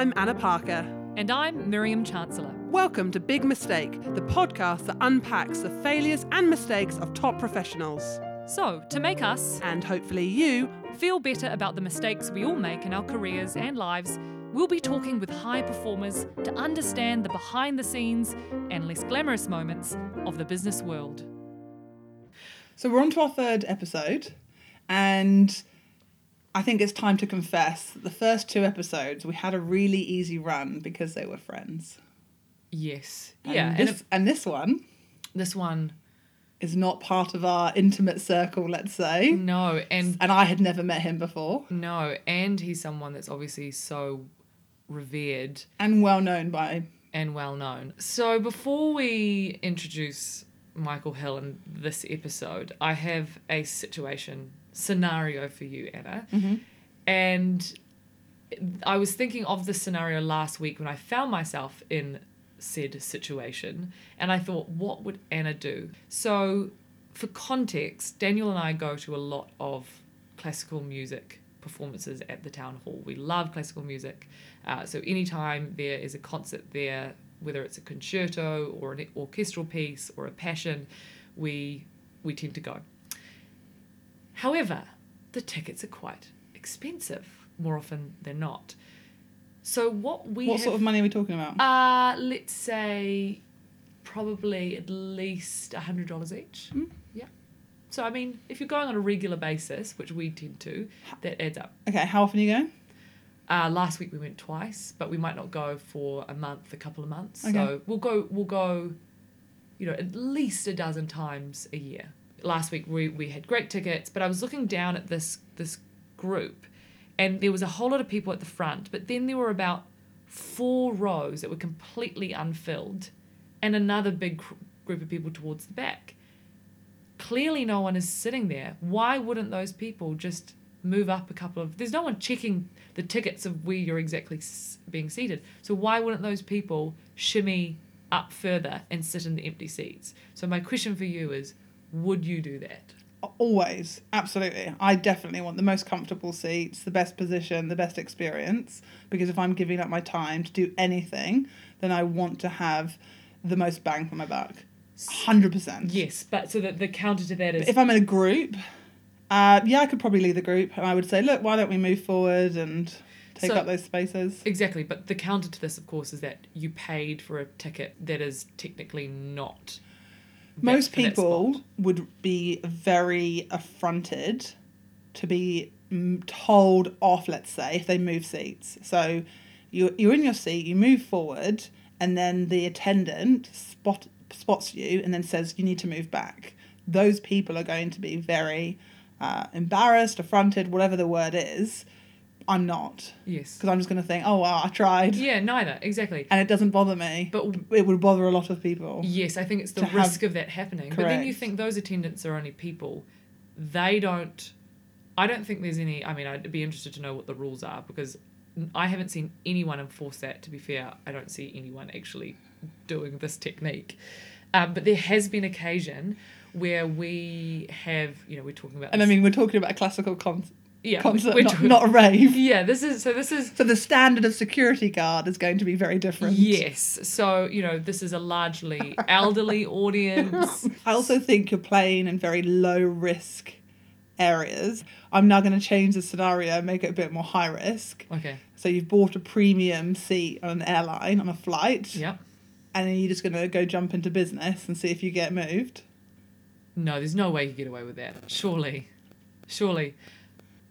I'm Anna Parker. And I'm Miriam Chancellor. Welcome to Big Mistake, the podcast that unpacks the failures and mistakes of top professionals. So, to make us, and hopefully you, feel better about the mistakes we all make in our careers and lives, we'll be talking with high performers to understand the behind the scenes and less glamorous moments of the business world. So we're on to our third episode, and I think it's time to confess the first two episodes we had a really easy run because they were friends. Yes. And yeah. This, and it, and this one this one, is not part of our intimate circle, let's say. no. And And I had never met him before, no. And he's someone that's obviously so revered and well known by. and well known. So before we introduce Michael Hill in this episode, I have a situation scenario for you, Anna. And I was thinking of this scenario last week when I found myself in said situation, and I thought, what would Anna do? So, for context, Daniel and I go to a lot of classical music performances at the town hall. We love classical music, uh, so anytime there is a concert there, whether it's a concerto or an orchestral piece or a passion, we we tend to go. However, the tickets are quite expensive more often than not. So what we What have, sort of money are we talking about? uh let's say probably at least a hundred dollars each. Mm. Yeah. So I mean, if you're going on a regular basis, which we tend to, that adds up. okay, how often are you going? Uh, last week we went twice, but we might not go for a month, a couple of months. Okay. So we'll go, we'll go, you know, at least a dozen times a year. Last week we, we had great tickets, but I was looking down at this this group, and there was a whole lot of people at the front, but then there were about four rows that were completely unfilled, and another big gr- group of people towards the back. Clearly, no one is sitting there. Why wouldn't those people just move up a couple of? There's no one checking the tickets of where you're exactly s- being seated. So why wouldn't those people shimmy up further and sit in the empty seats? So my question for you is, would you do that? Always, absolutely. I definitely want the most comfortable seats, the best position, the best experience. Because if I'm giving up my time to do anything, then I want to have the most bang for my buck. Hundred percent. Yes, but so that the counter to that is If I'm in a group, uh, yeah, I could probably lead the group, and I would say, look, why don't we move forward and take So- up those spaces? exactly. But the counter to this, of course, is that you paid for a ticket that is technically not. Most people would be very affronted to be told off, let's say, if they move seats. So you're, you're in your seat, you move forward, and then the attendant spot, spots you and then says, you need to move back. Those people are going to be very uh, embarrassed, affronted, whatever the word is. I'm not. Yes. Because I'm just going to think, oh, wow, I tried. Yeah, neither exactly. And it doesn't bother me. But it would bother a lot of people. Yes, I think it's the To have- risk of that happening. But then you think those attendants are only people. They don't. I don't think there's any. I mean, I'd be interested to know what the rules are because I haven't seen anyone enforce that. To be fair, I don't see anyone actually doing this technique. Um, but there has been occasion where we have, you know, we're talking about. And I mean, we're talking about a classical con- yeah, concert, we're not, not a rave. Yeah, this is so. This is So the standard of security guard is going to be very different. yes. So you know, this is a largely elderly audience. I also think you're playing in very low risk areas. I'm now going to change the scenario make it a bit more high risk. Okay. So you've bought a premium seat on an airline on a flight, Yep. and then you're just going to go jump into business and see if you get moved. No, there's no way you get away with that. Surely, surely,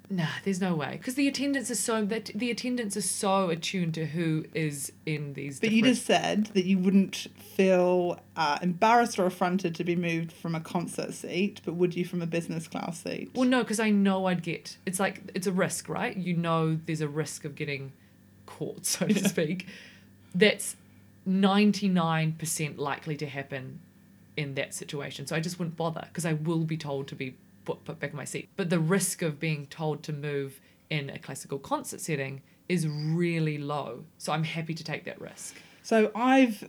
nah, there's no way because the attendants are so that the attendants are so attuned to who is in these. But you just said that you wouldn't feel uh, embarrassed or affronted to be moved from a concert seat, but would you from a business class seat? Well, no, because I know I'd get. It's like it's a risk, right? You know, there's a risk of getting caught, so to Yeah. speak. That's ninety nine percent likely to happen in that situation. So I just wouldn't bother because I will be told to be put, put back in my seat. But the risk of being told to move in a classical concert setting is really low. So I'm happy to take that risk. So I've,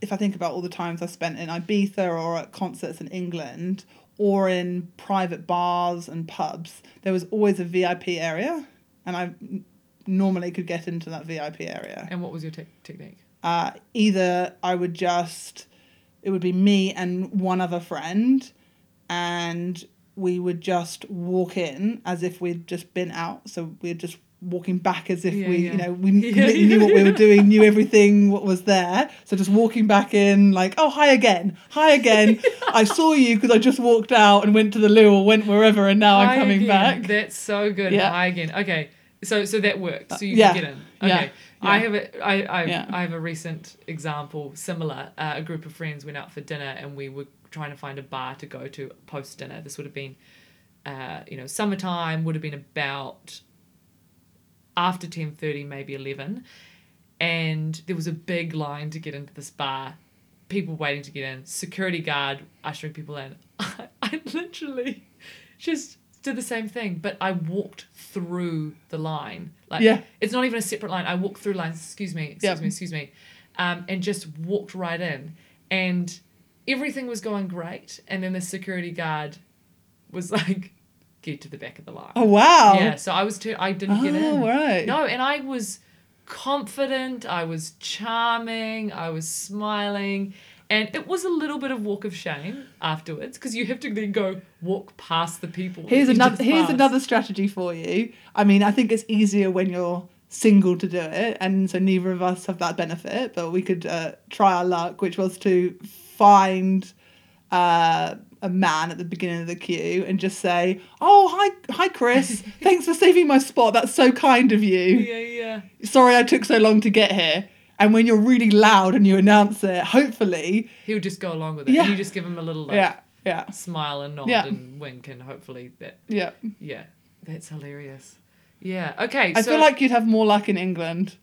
if I think about all the times I spent in Ibiza or at concerts in England or in private bars and pubs, there was always a VIP area, and I normally could get into that VIP area. And what was your tec- technique? Uh, either I would just, it would be me and one other friend, and we would just walk in as if we'd just been out. So we're just walking back as if Yeah, we, yeah. you know, we Yeah, completely yeah. knew what we were doing, knew everything what was there. So just walking back in, like, oh, hi again, hi again. I saw you because I just walked out and went to the loo or went wherever, and now Hi I'm coming again. back. That's so good. Hi again. Okay. So so that worked. So you can get in. Yeah. Okay. I have a I I. I have a recent example similar. Uh, a group of friends went out for dinner and we were trying to find a bar to go to post dinner. This would have been uh, you know, summertime would have been about after ten thirty, maybe eleven. And there was a big line to get into this bar. People waiting to get in. Security guard ushering people in. I, I literally just did the same thing, but I walked through the line. Like Yeah. it's not even a separate line. I walked through lines. Excuse me. Excuse Yep. me. Excuse me. Um, and just walked right in, and everything was going great. And then the security guard was like, "Get to the back of the line." Oh wow! Yeah. So I was too. I didn't get in. Oh, right. No, and I was confident. I was charming. I was smiling. And it was a little bit of walk of shame afterwards because you have to then go walk past the people. Here's another here's passed. another strategy for you. I mean, I think it's easier when you're single to do it, and so neither of us have that benefit. But we could uh, try our luck, which was to find uh, a man at the beginning of the queue and just say, "Oh, hi, hi, Chris. Thanks for saving my spot. That's so kind of you. Yeah, yeah. Sorry I took so long to get here." And when you're really loud and you announce it, hopefully, He'll just go along with it. Yeah. And you just give him a little like yeah, yeah, smile and nod Yeah. and wink and hopefully that yeah. yeah. That's hilarious. Yeah. Okay. I so feel like you'd have more luck in England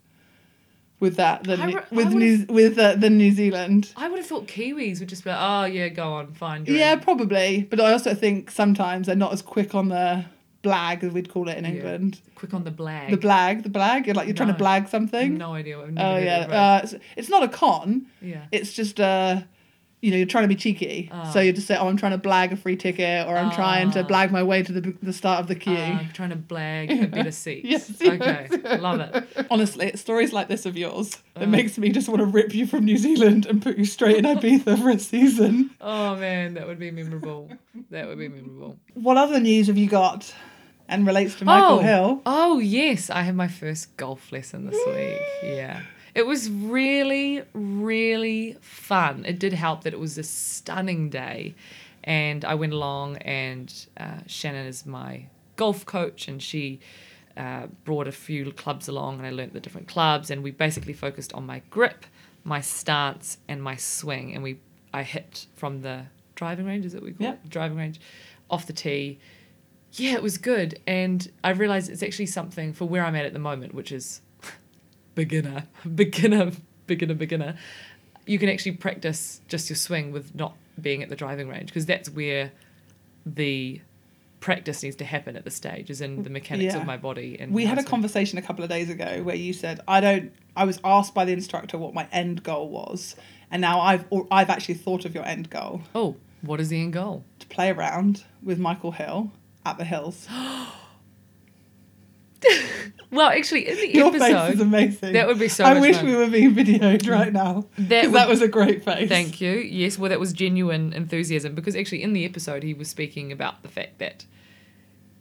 with that than I re- I with New with uh, than New Zealand. I would have thought Kiwis would just be like, oh yeah, go on, fine. Yeah, in." probably. But I also think sometimes they're not as quick on the blag as we'd call it in Yeah. England. Quick on the blag. The blag, the blag. You're like you're trying to blag something. No idea. Oh yeah, it. uh, it's, it's not a con. yeah. It's just uh, you know, you're trying to be cheeky. Ah. So you just say, "Oh, I'm trying to blag a free ticket," or "I'm trying to Ah. blag my way to the the start of the queue." Uh, I'm trying to blag a bit of seats. yes, okay, yes. love it. Honestly, it's stories like this of yours that Uh. makes me just want to rip you from New Zealand and put you straight in Ibiza for a season. Oh man, that would be memorable. That would be memorable. What other news have you got and relates to Michael oh, Hill? Oh yes, I had my first golf lesson this week. Yeah. It was really, really fun. It did help that it was a stunning day. And I went along, and uh, Shannon is my golf coach, and she uh, brought a few clubs along, and I learnt the different clubs. And we basically focused on my grip, my stance, and my swing. And we I hit from the driving range, is it what we call Yeah. it? Driving range, off the tee. Yeah, it was good. And I realized it's actually something for where I'm at at the moment, which is beginner, beginner, beginner, beginner. You can actually practice just your swing with not being at the driving range because that's where the practice needs to happen at the stage, is in the mechanics Yeah. of my body. And We had a swing. conversation a couple of days ago where you said I don't. I was asked by the instructor what my end goal was, and now I've or I've actually thought of your end goal Oh, what is the end goal? to play around with Michael Hill at the hills. Well, actually, in the Your face is episode, amazing. that would be so I wish fun. we were being videoed right now That would- that was a great face. Thank you. Yes, well, that was genuine enthusiasm because actually in the episode he was speaking about the fact that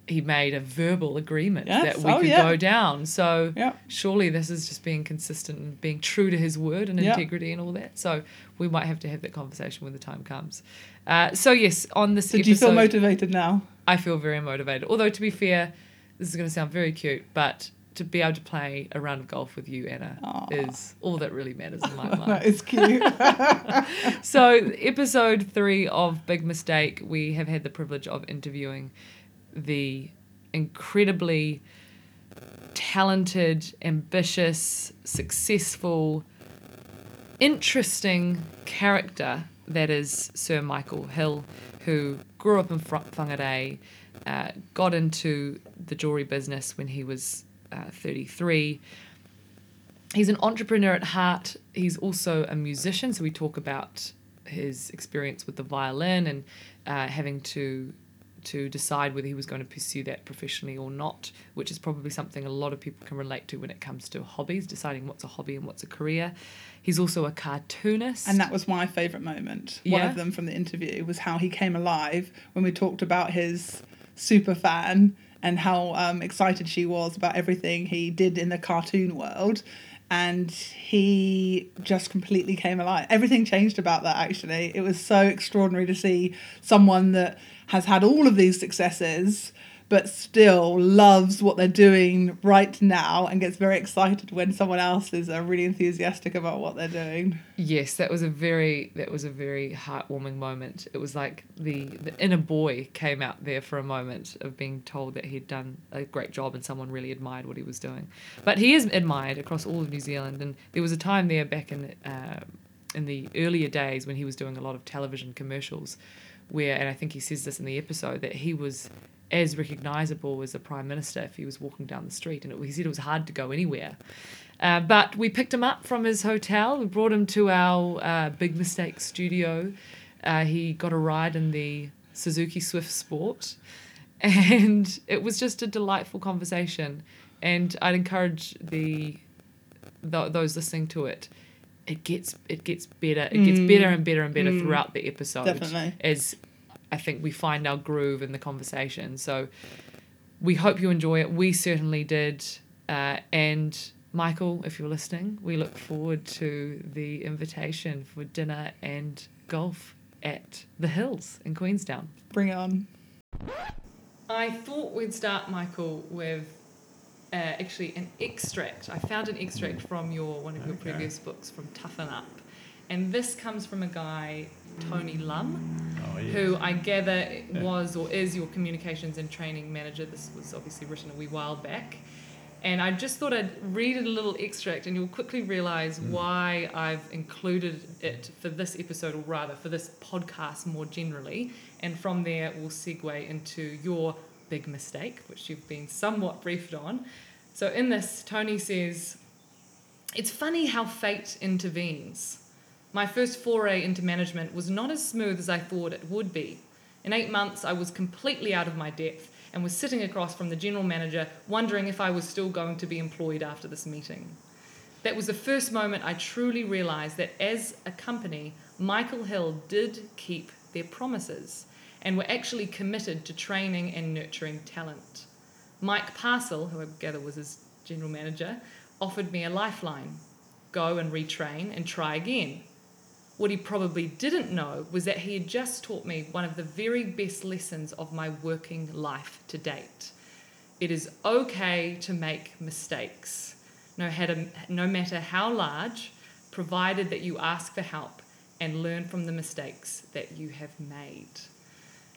he made a verbal agreement Yes, that we oh, could yeah. go down. So Yeah. surely this is just being consistent and being true to his word and Yeah. integrity and all that. So we might have to have that conversation when the time comes. Uh, so yes, on this So do episode, you feel motivated now? I feel very motivated. Although to be fair, this is going to sound very cute, but to be able to play a round of golf with you, Anna, Aw. is all that really matters in my life. it's cute. so episode three of big mistake we have had the privilege of interviewing the incredibly talented ambitious successful interesting character that is sir michael hill who grew up in whangarei uh, got into the jewelry business when he was uh, 33 he's an entrepreneur at heart. He's also a musician, so we talk about his experience with the violin and uh, having to to decide whether he was going to pursue that professionally or not, which is probably something a lot of people can relate to when it comes to hobbies, deciding what's a hobby and what's a career. He's also a cartoonist. And that was my favourite moment. One of them from the interview was how he came alive when we talked about his super fan and how um, excited she was about everything he did in the cartoon world. And he just completely came alive. Everything changed about that, actually. It was so extraordinary to see someone that has had all of these successes but still loves what they're doing right now and gets very excited when someone else is uh, really enthusiastic about what they're doing. Yes, that was a very that was a very heartwarming moment. It was like the the inner boy came out there for a moment of being told that he'd done a great job and someone really admired what he was doing. But he is admired across all of New Zealand, and there was a time there back in uh, in the earlier days when he was doing a lot of television commercials, where and I think he says this in the episode that he was as recognisable as the prime minister if he was walking down the street, and it, he said it was hard to go anywhere. Uh, but we picked him up from his hotel. We brought him to our uh, Big Mistake studio. Uh, he got a ride in the Suzuki Swift Sport, and it was just a delightful conversation. And I'd encourage the th- those listening to it. It gets it gets better. It gets better and better and better throughout the episode Definitely. as I think we find our groove in the conversation. So we hope you enjoy it. We certainly did. Uh, and Michael, if you're listening, we look forward to the invitation for dinner and golf at the Hills in Queenstown. Bring it on. I thought we'd start, Michael, with uh, actually an extract. I found an extract from your one of your Okay. previous books from Toughen Up, and this comes from a guy, Tony Lum, Oh, yeah. who I gather was or is your communications and training manager. This was obviously written a wee while back. And I just thought I'd read a little extract, and you'll quickly realize mm. why I've included it for this episode, or rather for this podcast more generally. And from there, we'll segue into your big mistake, which you've been somewhat briefed on. So, in this, Tony says, It's funny how fate intervenes. My first foray into management was not as smooth as I thought it would be. In eight months, I was completely out of my depth and was sitting across from the general manager, wondering if I was still going to be employed after this meeting. That was the first moment I truly realised that as a company, Michael Hill did keep their promises and were actually committed to training and nurturing talent. Mike Parsell, who I gather was his general manager, offered me a lifeline go and retrain and try again. What he probably didn't know was that he had just taught me one of the very best lessons of my working life to date. It is okay to make mistakes, no, matter, no matter how large, provided that you ask for help and learn from the mistakes that you have made.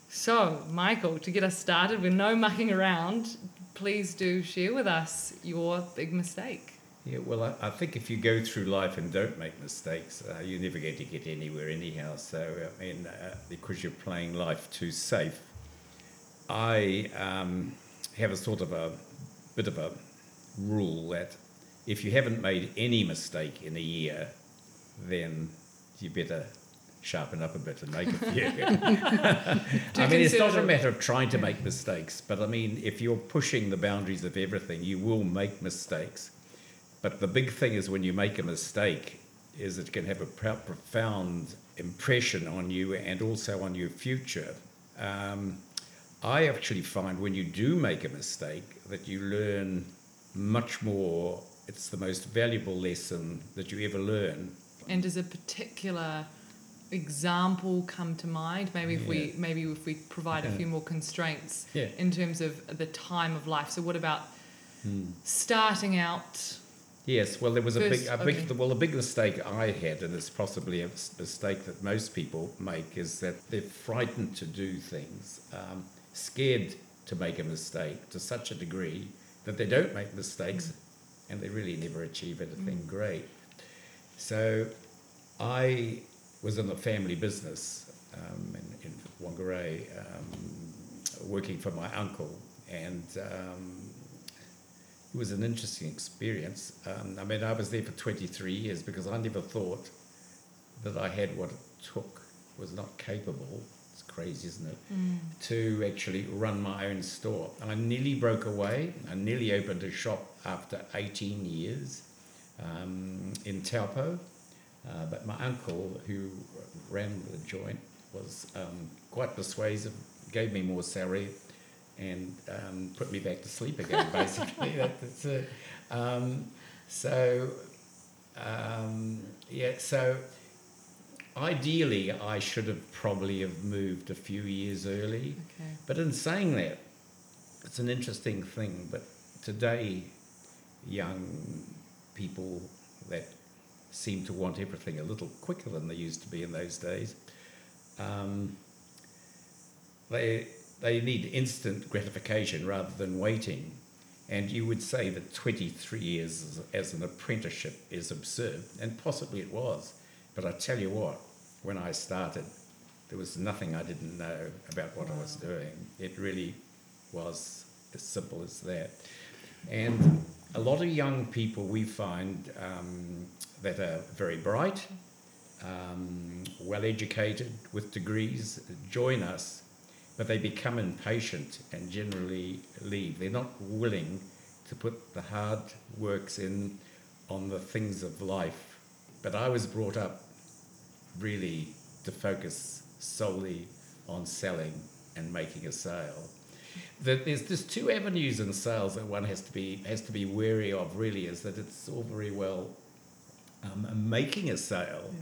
So, Michael, to get us started with no mucking around, please do share with us your big mistake. Yeah, well, I, I think if you go through life and don't make mistakes, uh, you're never going to get anywhere anyhow. So, I mean, uh, because you're playing life too safe, I um, have a sort of a bit of a rule that if you haven't made any mistake in a year, then you better sharpen up a bit and make a few. I mean, it's not a matter of trying to make mistakes, but I mean, if you're pushing the boundaries of everything, you will make mistakes. But the big thing is when you make a mistake, is it can have a pro- profound impression on you and also on your future. Um, I actually find when you do make a mistake that you learn much more. It's the most valuable lesson that you ever learn. And does a particular example come to mind? Maybe if we maybe if we provide a few more constraints Yeah. in terms of the time of life. So what about Hmm. starting out? Yes, well, there was a big, a big, okay. well, a big mistake I had, and it's possibly a mistake that most people make, is that they're frightened to do things, um, scared to make a mistake to such a degree that they don't make mistakes, and they really never achieve anything great. So, I was in the family business um, in, in Whangarei, um, working for my uncle, and um, it was an interesting experience. Um, I mean, I was there for 23 years because I never thought that I had what it took, was not capable It's crazy, isn't it? To actually run my own store. I nearly broke away. I nearly opened a shop after 18 years um, in Taupo. Uh, but my uncle, who ran the joint, was um, quite persuasive, gave me more salary, and um, put me back to sleep again, basically. that, that's it. Um, so, um, yeah, so ideally, I should have probably have moved a few years early. Okay. But in saying that, it's an interesting thing. But today, young people that seem to want everything a little quicker than they used to be in those days, um, they they need instant gratification rather than waiting. And you would say that 23 years as, as an apprenticeship is absurd, and possibly it was. But I tell you what, when I started, there was nothing I didn't know about what I was doing. It really was as simple as that. And a lot of young people we find um, that are very bright, um, well educated, with degrees, join us, but they become impatient and generally leave. They're not willing to put the hard works in on the things of life. But I was brought up really to focus solely on selling and making a sale. That there's just two avenues in sales that one has to be has to be wary of. Really, is that it's all very well um, making a sale,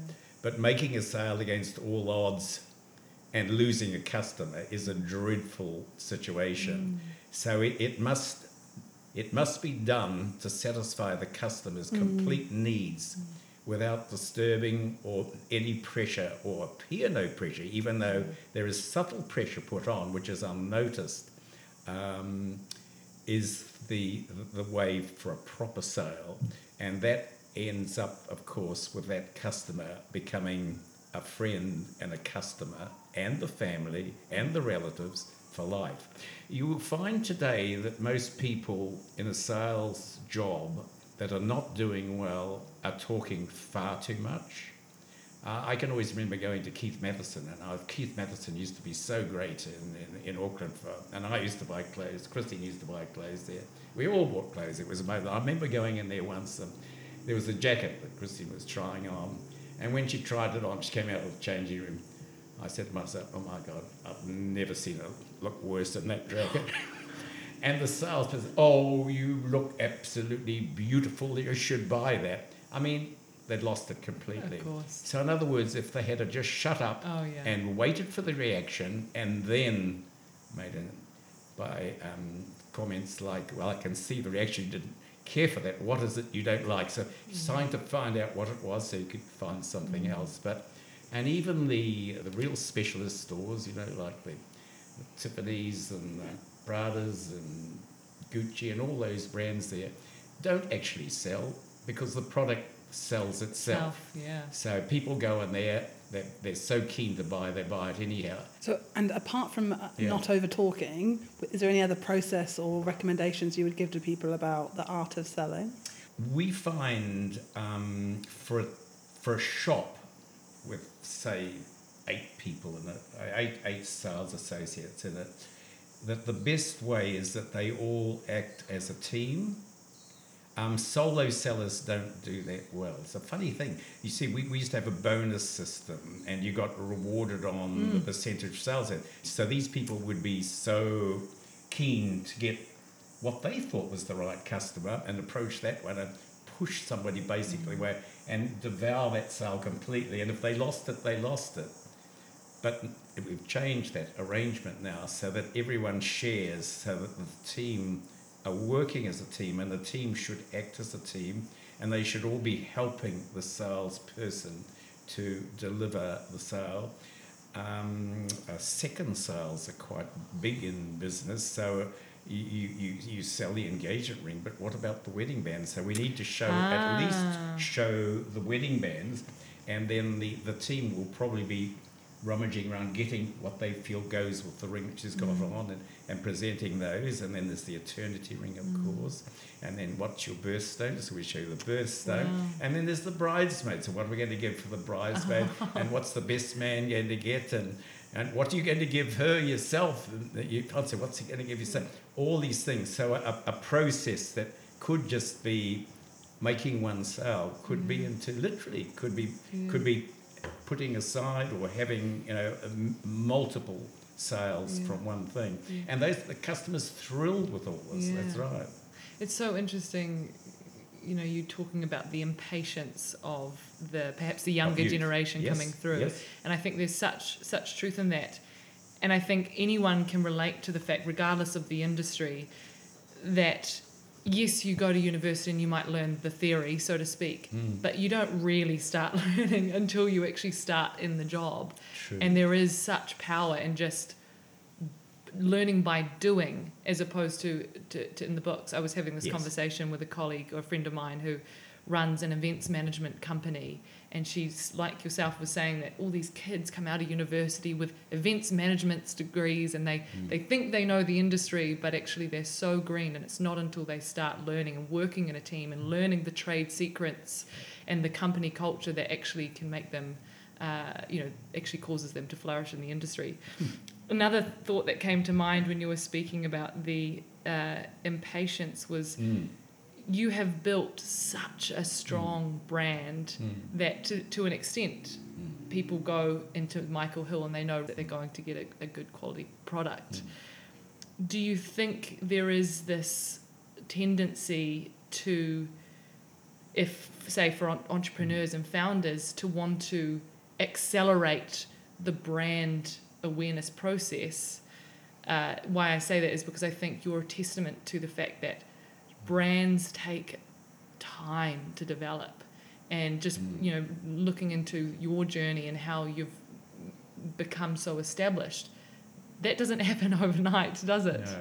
but making a sale against all odds and losing a customer is a dreadful situation. Mm. So it, it must it must be done to satisfy the customer's mm. complete needs mm. without disturbing or any pressure or appear no pressure, even though there is subtle pressure put on, which is unnoticed, um, is the, the way for a proper sale. And that ends up, of course, with that customer becoming a friend and a customer and the family and the relatives for life. You will find today that most people in a sales job that are not doing well are talking far too much. Uh, I can always remember going to Keith Matheson, and uh, Keith Matheson used to be so great in, in, in Auckland, for, and I used to buy clothes. Christine used to buy clothes there. We all bought clothes. It was amazing. I remember going in there once, and there was a jacket that Christine was trying on, and when she tried it on, she came out of the changing room. I said to myself, "Oh my God, I've never seen it look worse than that jacket." and the salesperson, "Oh, you look absolutely beautiful. You should buy that." I mean, they'd lost it completely. Of course. So, in other words, if they had to just shut up Oh, yeah. and waited for the reaction and then made it by um, comments like, well, I can see the reaction, you didn't care for that. What is it you don't like? So, it's trying to find out what it was so you could find something else. But, and even the, the real specialist stores, you know, like the, the Tiffany's and the Pradas and Gucci and all those brands there, don't actually sell because the product sells itself. Self, yeah. So people go in there, they're, they're so keen to buy, they buy it anyhow. So, and apart from uh, Yeah. not over talking, is there any other process or recommendations you would give to people about the art of selling? We find um, for, a, for a shop with, say, eight people in it, eight, eight sales associates in it, that the best way is that they all act as a team. Um, solo sellers don't do that well. It's a funny thing. You see, we, we used to have a bonus system and you got rewarded on the percentage of sales. So these people would be so keen to get what they thought was the right customer and approach that one and push somebody basically where and devour that sale completely. And if they lost it, they lost it. But we've changed that arrangement now so that everyone shares, so that the team are working as a team, and the team should act as a team, and they should all be helping the salesperson to deliver the sale. Um, uh, second sales are quite big in business, so you, you, you, sell the engagement ring, but what about the wedding band? So we need to show Ah. at least show the wedding bands, and then the, the team will probably be rummaging around getting what they feel goes with the ring which has got on and, and presenting those and then there's the eternity ring of course and then what's your birthstone so we show you the birthstone Wow. and then there's the bridesmaid so what are we going to give for the bridesmaid and what's the best man going to get and And what are you going to give her yourself? You can't say, what's he going to give yourself? All these things. So a, a process that could just be making one sale could be mm. into literally could be mm. could be putting aside or having you know m- multiple sales Yeah. from one thing Yeah. and those the customers thrilled with all this that's right It's so interesting, you know, you talking about the impatience of the perhaps the younger generation Yes, coming through, yes. and I think there's such such truth in that, and I think anyone can relate to the fact, regardless of the industry, that yes, you go to university and you might learn the theory, so to speak, Mm. but you don't really start learning until you actually start in the job. True. And there is such power in just learning by doing as opposed to, to, to in the books. I was having this Yes. conversation with a colleague or a friend of mine who runs an events management company and she's like yourself was saying that all these kids come out of university with events management degrees and they, Mm. they think they know the industry but actually they're so green and it's not until they start learning and working in a team and learning the trade secrets and the company culture that actually can make them uh, you know actually causes them to flourish in the industry another thought that came to mind when you were speaking about the uh, impatience was Mm. you have built such a strong brand Mm. that to, to an extent Mm. people go into Michael Hill and they know that they're going to get a, a good quality product. Do you think there is this tendency to, if say for entrepreneurs and founders, to want to accelerate the brand awareness process? Uh, why I say that is because I think you're a testament to the fact that brands take time to develop and just Mm. you know looking into your journey and how you've become so established that doesn't happen overnight does it No.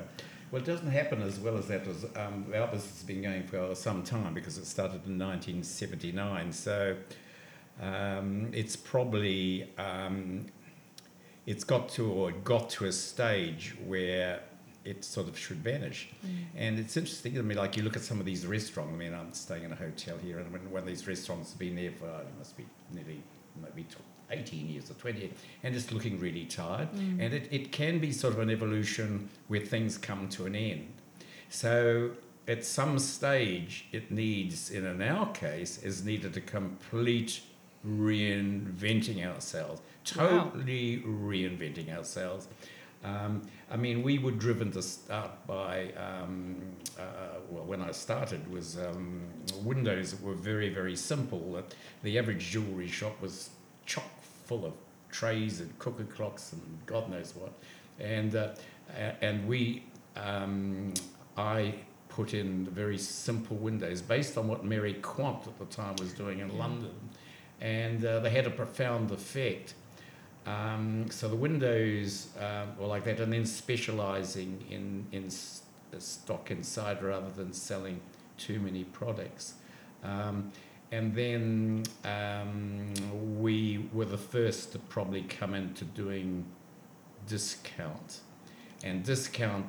Well, it doesn't happen as well as that. As, um, our business has been going for some time because it started in 1979. So um, it's probably um, it's got to or got to a stage where it sort of should vanish. And it's interesting. I mean, like you look at some of these restaurants. I mean, I'm staying in a hotel here, and when one of these restaurants has been there for uh, it must be nearly maybe 18 years or 20 and it's looking really tired. Mm. And it, it can be sort of an evolution where things come to an end. So at some stage, it needs, and in our case, is needed a complete reinventing ourselves, Wow. totally reinventing ourselves. Um, I mean, we were driven to start by, um, uh, well, when I started, was um, windows that were very, very simple. That the average jewelry shop was chock full of trays and cooker clocks and God knows what. And, uh, and we, um, I put in very simple windows based on what Mary Quant at the time was doing in London. And uh, they had a profound effect. Um, so the windows um, were like that, and then specialising in in uh, stock inside rather than selling too many products. Um, and then um, we were the first to probably come into doing discount, and discount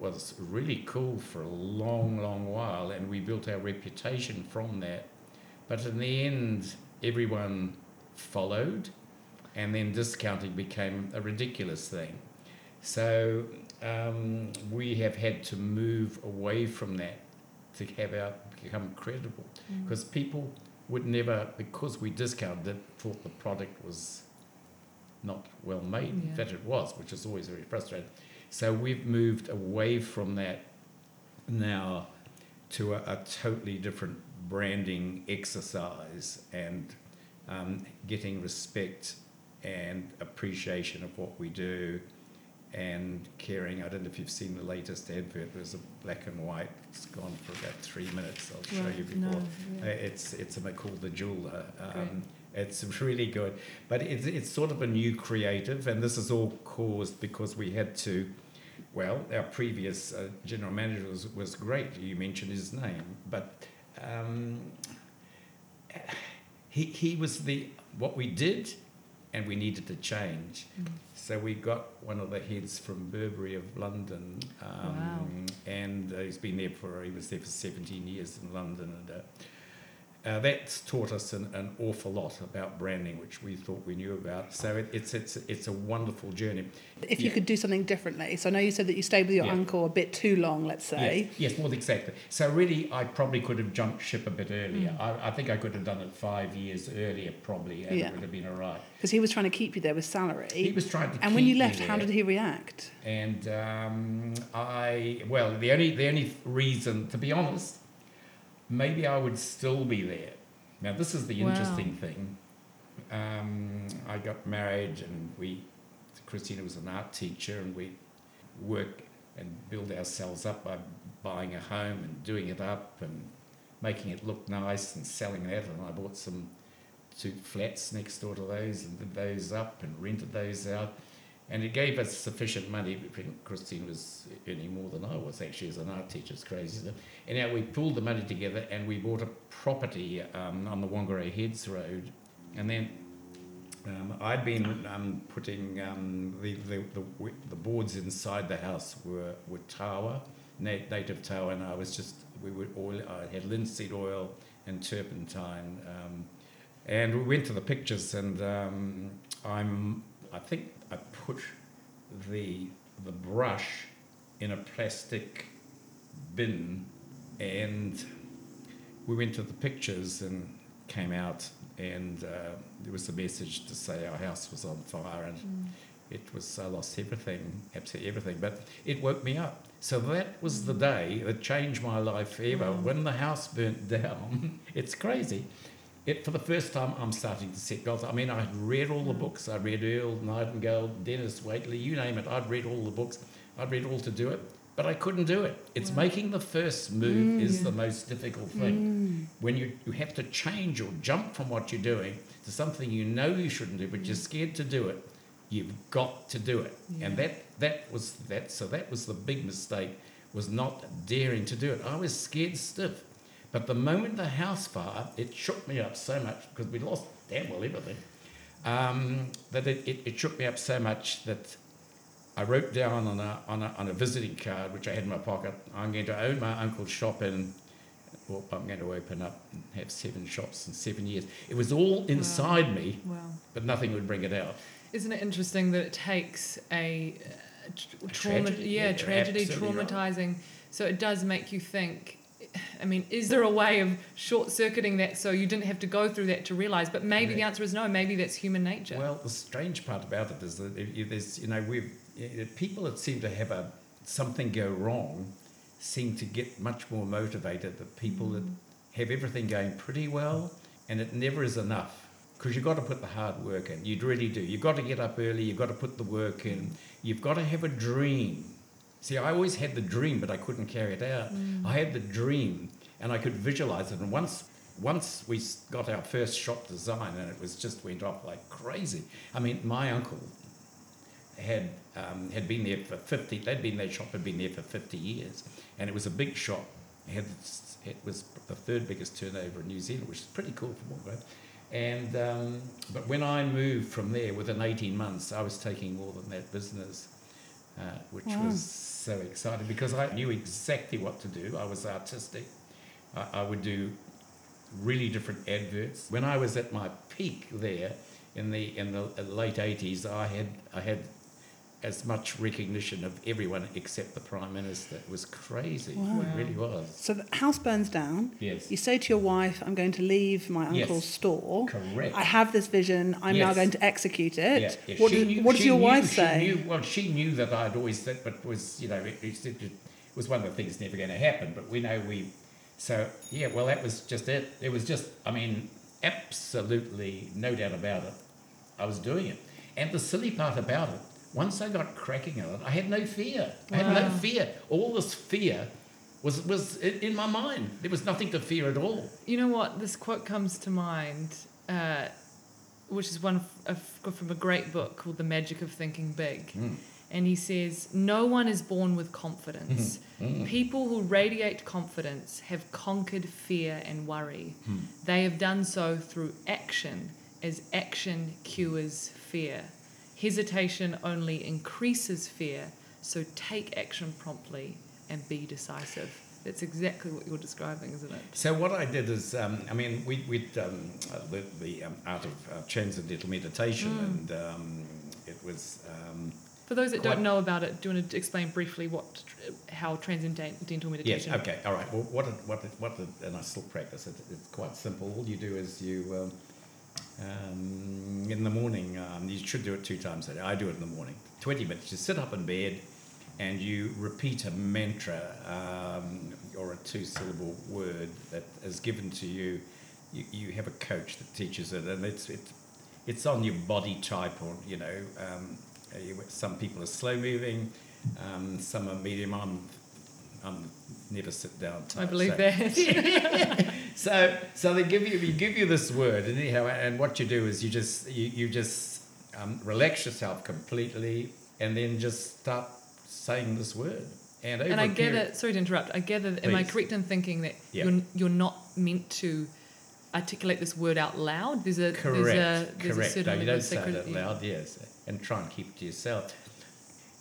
was really cool for a long, long while, and we built our reputation from that. But in the end, everyone followed, and then discounting became a ridiculous thing. So um, we have had to move away from that to have our become credible, because people would never, because we discounted it, thought the product was not well made. In Yeah. fact, it was, which is always very frustrating. So we've moved away from that now to a, a totally different branding exercise and um, getting respect and appreciation of what we do and caring. I don't know if you've seen the latest advert. There's a black and white. It's gone for about three minutes. I'll show Right, you before. no, Uh, yeah. It's it's a called the jeweler. Um, it's really good, but it's it's sort of a new creative, and this is all caused because we had to. Well, our previous uh, general manager was, was great. You mentioned his name, but um, he he was the what we did, and we needed to change. Mm. So we got one of the heads from Burberry of London, um, Wow. and uh, he's been there for he was there for seventeen years in London, and uh, uh, that's taught us an, an awful lot about branding, which we thought we knew about. So it, it's it's it's a wonderful journey. If you could do something differently. So I know you said that you stayed with your Yeah. uncle a bit too long, let's say. Yes, yes, well, exactly. So really, I probably could have jumped ship a bit earlier. Mm. I, I think I could have done it five years earlier, probably, and Yeah. it would have been all right. Because he was trying to keep you there with salary. He was trying to. and when you left, how did he react? And um, I, well, the only the only reason, to be honest, maybe I would still be there. Now, this is the Wow. interesting thing. Um, I got married, and we, Christina was an art teacher, and we work and build ourselves up by buying a home and doing it up and making it look nice and selling that. And I bought some two flats next door to those and did those up and rented those out. And it gave us sufficient money. Think Christine was earning more than I was actually as an art teacher. It's crazy. It? Anyhow, we pulled the money together and we bought a property um, on the Whangarei Heads Road. And then um, I'd been um, putting um, the, the, the, the boards inside the house were, were tower, na- native tower, and I was just, we were oil, I had linseed oil and turpentine. Um, and we went to the pictures, and um, I'm, I think I put the, the brush in a plastic bin, and we went to the pictures and came out, and uh, there was a message to say our house was on fire, and it was I lost everything, absolutely everything. But it woke me up. So that was the day that changed my life forever. When the house burnt down, it's crazy. It, for the first time, I'm starting to set goals. I mean, I had read all the mm. books. I read Earl Nightingale, Dennis Waitley, you name it. I'd read all the books. I'd read all to do it, but I couldn't do it. It's making the first move mm. is the most difficult thing. Mm. When you, you have to change or jump from what you're doing to something you know you shouldn't do, but you're scared to do it, you've got to do it. And that that was that. So that was the big mistake, was not daring to do it. I was scared stiff. But the moment the house fire, it shook me up so much because we lost damn well everything. Um, that it, it, it shook me up so much that I wrote down on a, on, a, on a visiting card, which I had in my pocket, I'm going to own my uncle's shop in, well, I'm going to open up and have seven shops in seven years. It was all inside me, Wow. but nothing would bring it out. Isn't it interesting that it takes a, uh, tr- trauma, tragedy, yeah, yeah, tragedy, absolutely right. traumatizing. So it does make you think. I mean, is there a way of short circuiting that so you didn't have to go through that to realize? But maybe the answer is no. Maybe that's human nature. Well, the strange part about it is that there's, you know, we've people that seem to have a something go wrong seem to get much more motivated than people that mm. have everything going pretty well, and it never is enough because you've got to put the hard work in. You really do. You've got to get up early. You've got to put the work in. Mm. You've got to have a dream. See, I always had the dream, but I couldn't carry it out. I had the dream, and I could visualize it. And once, once we got our first shop design, and it was just went off like crazy. I mean, my uncle had um, had been there for fifty. They'd been their shop had been there for fifty years, and it was a big shop. It, had, it was the third biggest turnover in New Zealand, which is pretty cool for Morgan. And um, but when I moved from there, within eighteen months, I was taking more than that business, uh, which Wow. was so excited because I knew exactly what to do. I was artistic. I, I would do really different adverts. When I was at my peak there in the in the late eighties, I had I had as much recognition of everyone except the prime minister. It was crazy. Wow. It really was. So the house burns down. Yes. You say to your wife, I'm going to leave my Yes. uncle's store. Correct. I have this vision. I'm now going to execute it. Yeah, yeah, What, does, knew- what does your knew- wife say? Knew, well, she knew that I'd always said, but was you know, it, it, it was one of the things never going to happen. But we know we, so yeah, well, that was just it. It was just, I mean, absolutely no doubt about it. I was doing it, and the silly part about it, once I got cracking at it, I had no fear. I had no fear. All this fear was was in, my mind. There was nothing to fear at all. You know what? This quote comes to mind, uh, which is one of, from a great book called The Magic of Thinking Big. Mm. And he says, No one is born with confidence. Mm. People who radiate confidence have conquered fear and worry. Mm. They have done so through action, as action cures fear. Hesitation only increases fear, so take action promptly and be decisive. That's exactly what you're describing, isn't it? So what I did is, um, I mean, we we'd um, uh, the, um, art of uh, transcendental meditation, Mm. and um, it was. Um, For those that don't know about it, do you want to explain briefly what, how transcendental meditation? Yes. Okay. All right. Well, what it, what it, what it, and I still practice it. It's quite simple. All you do is you, um, in the morning, um, you should do it two times a day. I do it in the morning. Twenty minutes. You sit up in bed, and you repeat a mantra um, or a two-syllable word that is given to you. You, you have a coach that teaches it, and it's it's it's on your body type, or you know, um, some people are slow moving, um, some are medium. I'm I'm never sit down. I believe that. so so they give you you give you this word and anyhow and what you do is you just you, you just um, relax yourself completely and then just start saying this word and over and I a period- gather, sorry to interrupt, I gather, am I correct in thinking that Yeah. you're, you're not meant to articulate this word out loud? There's a, correct there's a, there's a correct certain no you don't say it out yeah. loud yes and try and keep it to yourself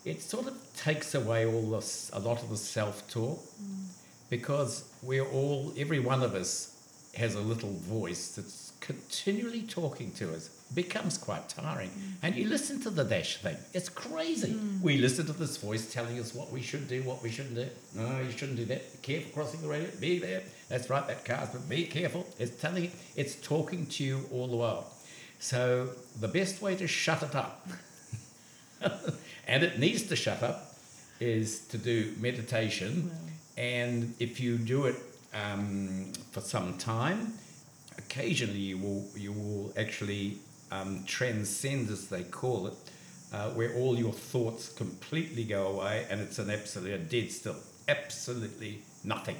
it sort of takes away all this a lot of the self-talk Mm. because we're all every one of us has a little voice that's continually talking to us. It becomes quite tiring. Mm. and you listen to the dash thing. It's crazy. We listen to this voice telling us what we should do what we shouldn't do. No you shouldn't do that. Be careful crossing the road. Be there. That's right that car's but be careful. It's telling you it's talking to you all the while. So the best way to shut it up and it needs to shut up is to do meditation. And if you do it um, for some time occasionally you will you will actually um, transcend as they call it uh, where all your thoughts completely go away and it's an absolute a dead still. Absolutely nothing.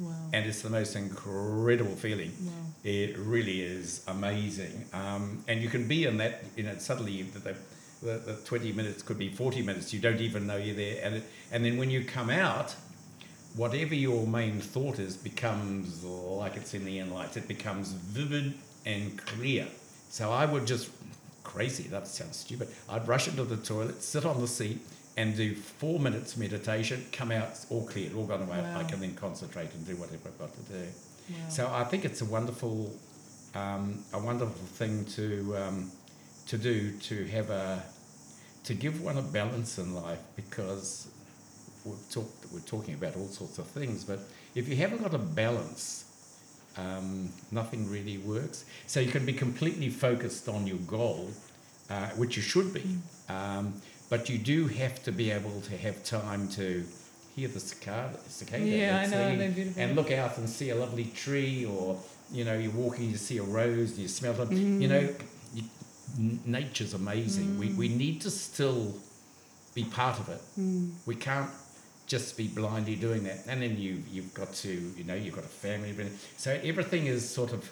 Wow. and it's the most incredible feeling. Wow. it really is amazing. Um, and you can be in that you know suddenly the, the, the, the 20 minutes could be 40 minutes you don't even know you're there. And, it, and then when you come out whatever your main thought is becomes like it's in the end lights it becomes vivid and clear. So i would just crazy that sounds stupid. I'd rush into the toilet sit on the seat and do four minutes meditation come out it's all clear all gone away. I can then concentrate and do whatever i've got to do. Wow. so I think it's a wonderful, um, a wonderful thing to um, to do to have a to give one a balance in life because we've talked we're talking about all sorts of things, but if you haven't got a balance, um, nothing really works. So you can be completely focused on your goal, uh, which you should be, um, but you do have to be able to have time to hear the cicada, cicada Yeah, I know, singing, and look out and see a lovely tree, or you know, you're walking, you see a rose, and you smell them. You know, n- nature's amazing. We we need to still be part of it. Hmm. We can't just be blindly doing that. And then you you've got to you know you've got a family, so everything is sort of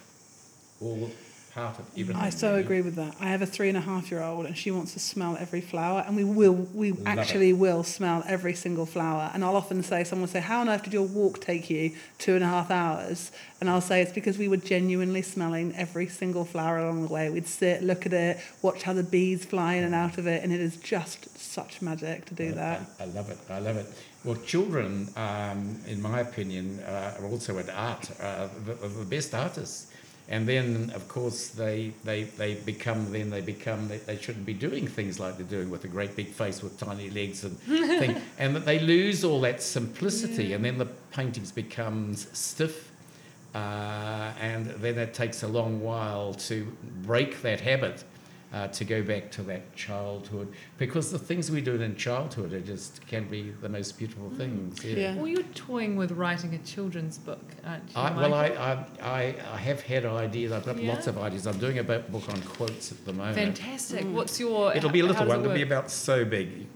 all of everything. I so agree with that. I have a three and a half year old, and she wants to smell every flower, and we will, we Love actually will smell every single flower. And I'll often say, someone will say, "How on earth did your walk take you two and a half hours?" And I'll say, "It's because we were genuinely smelling every single flower along the way. We'd sit, look at it, watch how the bees fly in and out of it, and it is just such magic to do I- that." I, I love it. I love it. Well, children, um, in my opinion, uh, are also at art, uh, the, the best artists. And then, of course, they, they, they become, then they become, they, they shouldn't be doing things like they're doing with a great big face with tiny legs and thing. And that they lose all that simplicity. And then the paintings becomes stiff. Uh, and then it takes a long while to break that habit uh, to go back to that childhood because the things we do in childhood are just can be the most beautiful things. Yeah. Yeah. Well, you're toying with writing a children's book, aren't you? I, well, I, I, I, I have had ideas. I've got lots of ideas. I'm doing a book on quotes at the moment. Fantastic. What's your? It'll be a little one. it It'll be about so big.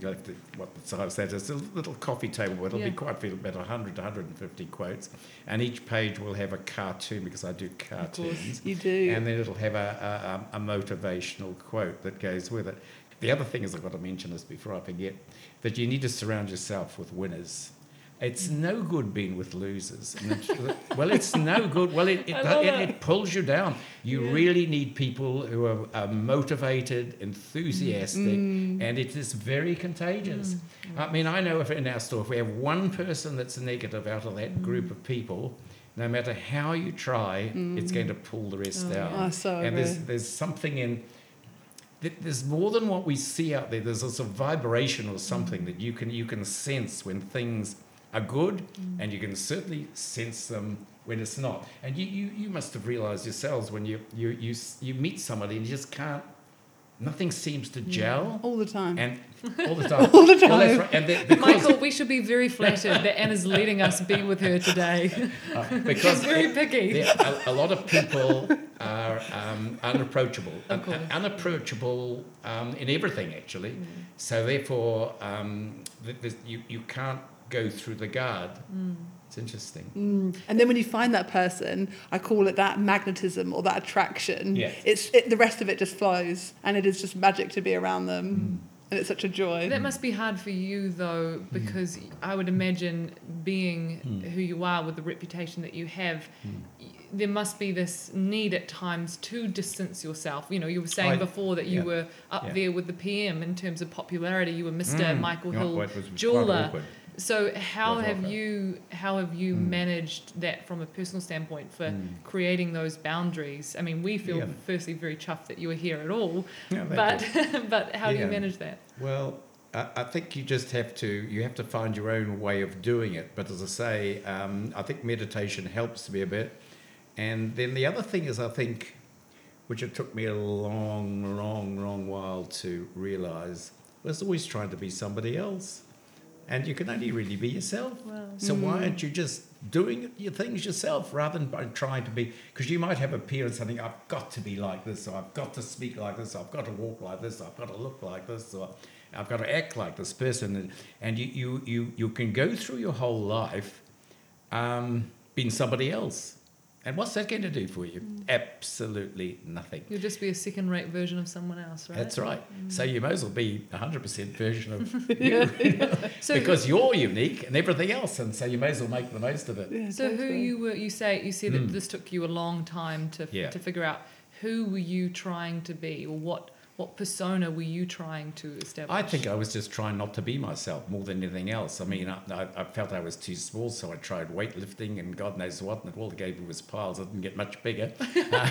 You have to, what the size that is. It's a little coffee table. It'll Yeah. be quite about 100 to 150 quotes. And each page will have a cartoon because I do cartoons. You do. And then it'll have a, a, um, a motivational quote that goes with it. The other thing is, I've got to mention this before I forget, that you need to surround yourself with winners. It's no good being with losers. It's- well, it's no good. Well, it, it, it, it. pulls you down. You Yeah. really need people who are, are motivated, enthusiastic, Mm. and it is very contagious. I mean, I know if in our store, if we have one person that's negative out of that group of people, no matter how you try, it's going to pull the rest Oh, down. I so and there's there's something in there's more than what we see out there. There's a vibration or something that you can you can sense when things are good, and you can certainly sense them when it's not. And you you, you must have realised yourselves when you you you you meet somebody and you just can't. Nothing seems to gel, All the time. and all the time. All the Well, time. right. And the- Michael, we should be very flattered that Anna's letting us be with her today. uh, because She's very it- picky. there- a, a lot of people are um, unapproachable, Of Un- course. unapproachable um, in everything actually. Mm. So therefore, um, th- there's- you you can't go through the guard. Mm. It's interesting. Mm. And then when you find that person, I call it that magnetism or that attraction. Yes. It's it, the rest of it just flows, and it is just magic to be around them, Mm. and it's such a joy. That must be hard for you though, because I would imagine being Hmm. who you are with the reputation that you have, y- there must be this need at times to distance yourself. You know, you were saying I- before that you yeah. were up Yeah. there with the PM in terms of popularity. You were Mr. Mm. Michael Hill well, quite jeweler. So how have you how have you Mm. managed that from a personal standpoint for Mm. creating those boundaries? I mean, we feel Yeah. firstly very chuffed that you are here at all, Yeah, but but how do you manage that? Well, I, I think you just have to you have to find your own way of doing it. But as I say, um, I think meditation helps me a bit. And then the other thing is, I think, which it took me a long, long, long while to realise, was always trying to be somebody else. And you can only really be yourself. Wow. So why aren't you just doing your things yourself rather than by trying to be? Because you might have a peer and something. I've got to be like this, or I've got to speak like this, or I've got to walk like this, or I've got to look like this, or I've got to act like this person. And, and you, you, you, you can go through your whole life um, being somebody else. And what's that going to do for you? Absolutely nothing. You'll just be a second rate version of someone else, right? That's right. So you may as well be a 100% version of you. So, because you're unique and everything else, and so you may as well make the most of it. Yeah, so who totally. you were? You say you said that Mm. this took you a long time to Yeah. to figure out who were you trying to be, or what what persona were you trying to establish? I think I was just trying not to be myself more than anything else. I mean, I, I, felt I was too small, so I tried weightlifting and God knows what, and all it gave me was piles. I didn't get much bigger. Uh,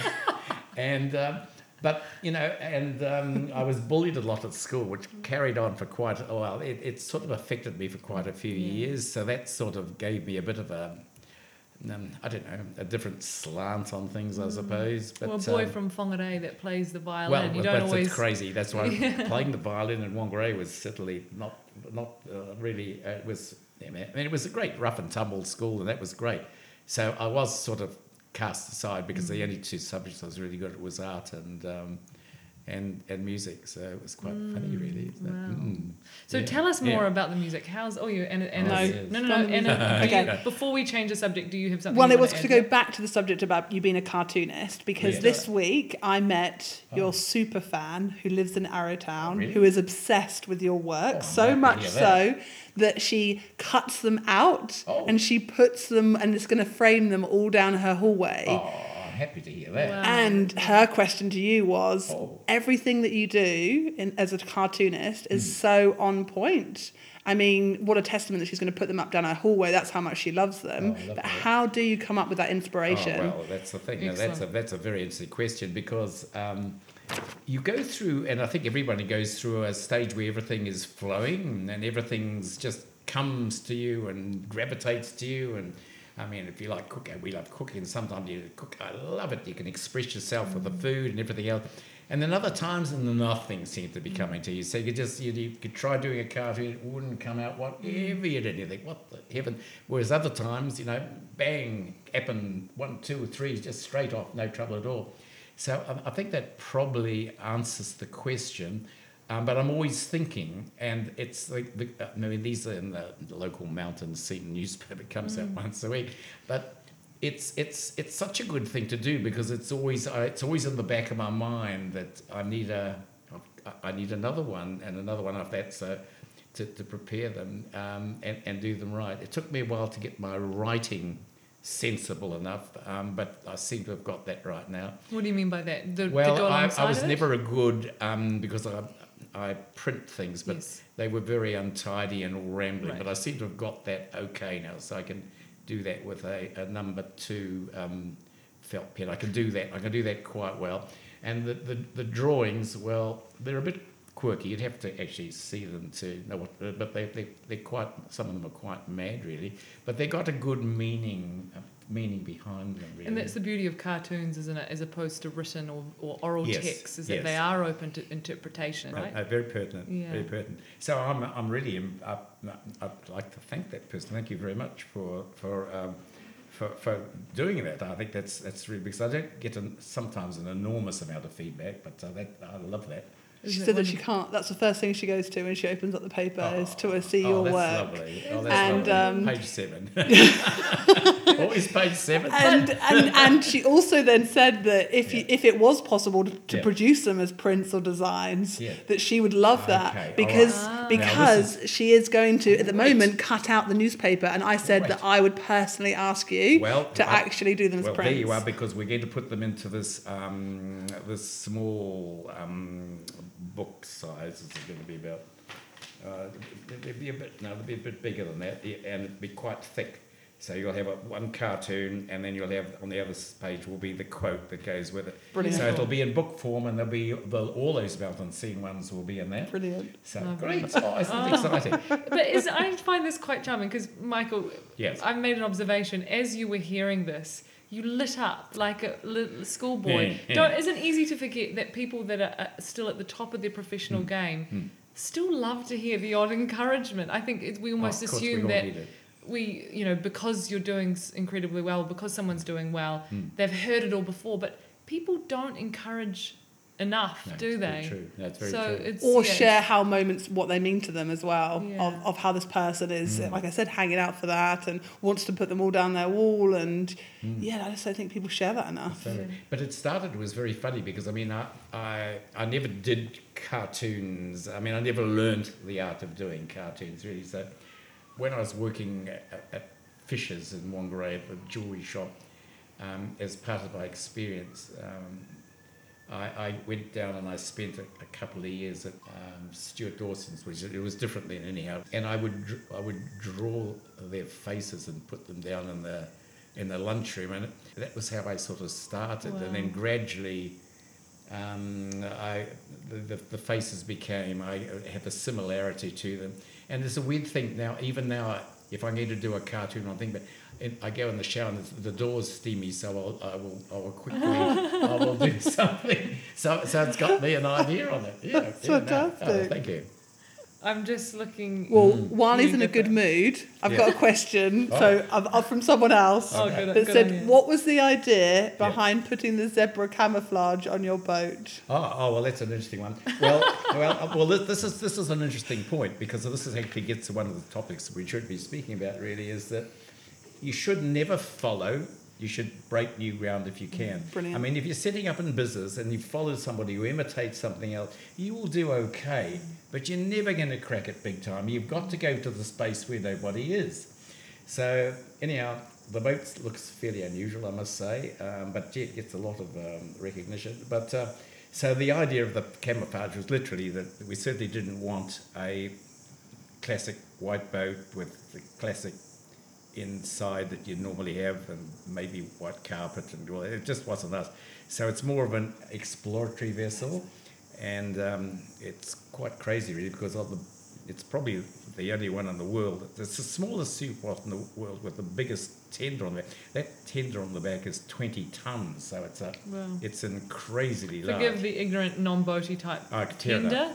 and, um, but, you know, and um, I was bullied a lot at school, which carried on for quite a while. It, it sort of affected me for quite a few Yeah. years, so that sort of gave me a bit of a, um, I don't know, a different slant on things, I suppose. But, well, a boy um, from Whangarei that plays the violin. well, you don't that's always. crazy. That's why playing the violin in Whangarei was certainly not not uh, really. Uh, it was. I mean, it was a great rough and tumble school, and that was great. So I was sort of cast aside because Mm. the only two subjects I was really good at was art and um, and and music. So it was quite funny, really. So, wow. mm, So yeah, tell us yeah. more about the music. How's oh you and and Oh, no, yes. no no Go no and Okay. before we change the subject, do you have something? Well, it was wanna to add go back to the subject about you being a cartoonist because Yeah. this week I met Oh. your super fan who lives in Arrowtown Really? who is obsessed with your work Oh, so happy much so that she cuts them out Oh. and she puts them and it's going to frame them all down her hallway. I'm happy to hear that. Wow. And her question to you was Oh. everything that you do in, as a cartoonist is Hmm. so on point. I mean, what a testament that she's going to put them up down her hallway. That's how much she loves them. Oh, but how do you come up with that inspiration? Oh, well, that's the thing. Now, that's a that's a very interesting question because um, you go through, and I think everybody goes through a stage where everything is flowing and everything's just comes to you and gravitates to you. And I mean, if you like cooking, we love cooking. Sometimes you cook. I love it. You can express yourself with the food and everything else. And then other times, and nothing seems to be coming to you. So you just you, you could try doing a cartoon, it wouldn't come out whatever you did. You think, what the heaven? Whereas other times, you know, bang, happen one, two, three, just straight off, no trouble at all. So I, I think that probably answers the question. Um, but I'm always thinking, and it's like the, I mean, these are in the, the local Mountain Scene newspaper. It comes out once a week, but it's it's it's such a good thing to do because it's always uh, it's always in the back of my mind that I need a I- need another one and another one of that. So to, to prepare them um, and, and do them right. It took me a while to get my writing sensible enough, um, but I seem to have got that right now. What do you mean by that? The, Well, go I, I was never a good um, because I, I print things, but Yes. they were very untidy and all rambling. Right. But I seem to have got that okay now, so I can do that with a, a number two um, felt pen. I can do that. I can do that quite well. And the, the, the drawings, well, they're a bit quirky. You'd have to actually see them to know what. But they they they're quite. Some of them are quite mad, really. But they got a good meaning uh, meaning behind them. Really. And that's the beauty of cartoons, isn't it? As opposed to written or, or oral Yes, text, is that yes. they are open to interpretation, Uh, right? uh, very pertinent. Yeah. Very pertinent. So I'm, I'm really, im- I, I'd like to thank that person. Thank you very much for for um, for, for doing that. I think that's that's really because I don't get an, sometimes an enormous amount of feedback, but uh, that I love that. She Isn't it said that she can't. That's the first thing she goes to when she opens up the paper is to see oh, your that's work. Lovely. Oh, that's And, lovely. um, page seven. what is page seven. And, and and she also then said that if you, if it was possible to, to Yeah. produce them as prints or designs, Yeah. that she would love that Okay, all right. Because. Now she is going to at the Great. moment cut out the newspaper, and I said that I would personally ask you Well, to I- actually do them as Well, prints. there you are, because we're going to put them into this um, this small um, book size. It's going to be about. Uh, it'll be a bit no, it'll be a bit bigger than that, and it'd be quite thick. So you'll have a, one cartoon, and then you'll have on the other page will be the quote that goes with it. Brilliant. So it'll be in book form, and there'll be the, all those mountain scene ones will be in there. Brilliant. So Lovely. great! Oh, isn't it exciting? but is, I find this quite charming because Michael, Yes. I've made an observation as you were hearing this. You lit up like a little schoolboy. Yeah, yeah. Don't, isn't it easy to forget that people that are uh, still at the top of their professional Hmm. game still love to hear the odd encouragement. I think it's, we almost Oh, of course, we assume that need it. We, you know, because you're doing incredibly well, because someone's doing well, Hmm. they've heard it all before. But people don't encourage enough, No, do it's very they? True. No, it's very so true. it's or yeah, share how moments what they mean to them as well Yeah. of, of how this person is Mm. like i said hanging out for that and wants to put them all down their wall and Mm. yeah i just don't think people share that enough So, but it started was very funny because I mean I, I I never did cartoons. I mean I never learned the art of doing cartoons really. So when I was working at, at Fisher's in Whangarei, a jewelry shop, um, as part of my experience, um, I, I went down and I spent a, a couple of years at um, Stewart Dawson's, which it was different then anyhow. And I would I would draw their faces and put them down in the in the lunchroom, and that was how I sort of started. And then gradually, um, I the, the, the faces became I have a similarity to them. And there's a weird thing now. Even now, if I need to do a cartoon or thing, but I go in the shower and the, door's steamy, so I'll, I will I will quickly I will do something. So so it's got me an idea on it. Yeah, That's yeah, no. Oh, fantastic. Oh, thank you. I'm just looking. well Mm. while he's in a good first. mood i've Yeah. got a question Oh. so I've, I've from someone else Oh, Okay. good, that good said on what was the idea behind putting the zebra camouflage on your boat Oh, oh well, that's an interesting one. Well, well, uh, well. This this is this is an interesting point because this is actually gets to one of the topics we should be speaking about. Really, is that you should never follow. You should break new ground if you can. Brilliant. I mean, if you're setting up in business and you follow somebody who imitates something else, you will do okay, but you're never going to crack it big time. You've got to go to the space where nobody is. So anyhow, the boat looks fairly unusual, I must say, um, but it gets a lot of um, recognition. But uh, so the idea of the camouflage was literally that we certainly didn't want a classic white boat with the classic inside that you normally have and maybe white carpet and well, it just wasn't us. So it's more of an exploratory vessel, and um, it's quite crazy really because of the, it's probably the only one in the world. It's the smallest seaport in the world with the biggest tender on the back. That tender on the back is 20 tons, so it's a Wow. it's in crazily Forgive large. the ignorant non-boaty type I could tear it up. tender.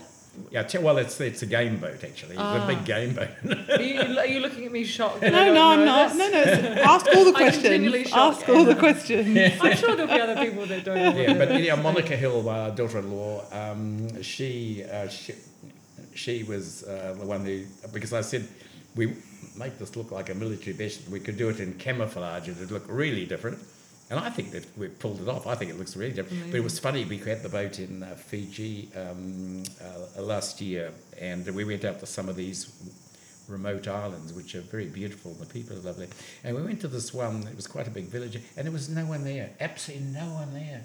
Yeah, te- well, it's it's a game boat actually. It's Ah. a big game boat. Are you, are you looking at me shocked? that no no i'm not this? no no ask all the I continually questions ask all the Anna. questions I'm sure there'll be other people that don't know. yeah, but yeah, Monica Hill, my daughter-in-law, um, she, uh, she she was uh, the one who because I said we make this look like a military vest. We could do it in camouflage. And it'd look really different. And I think that we pulled it off. I think it looks really different. But it was funny. We had the boat in uh, Fiji um, uh, last year, and we went out to some of these remote islands, which are very beautiful. The people are lovely. And we went to this one. It was quite a big village, and there was no one there. Absolutely no one there.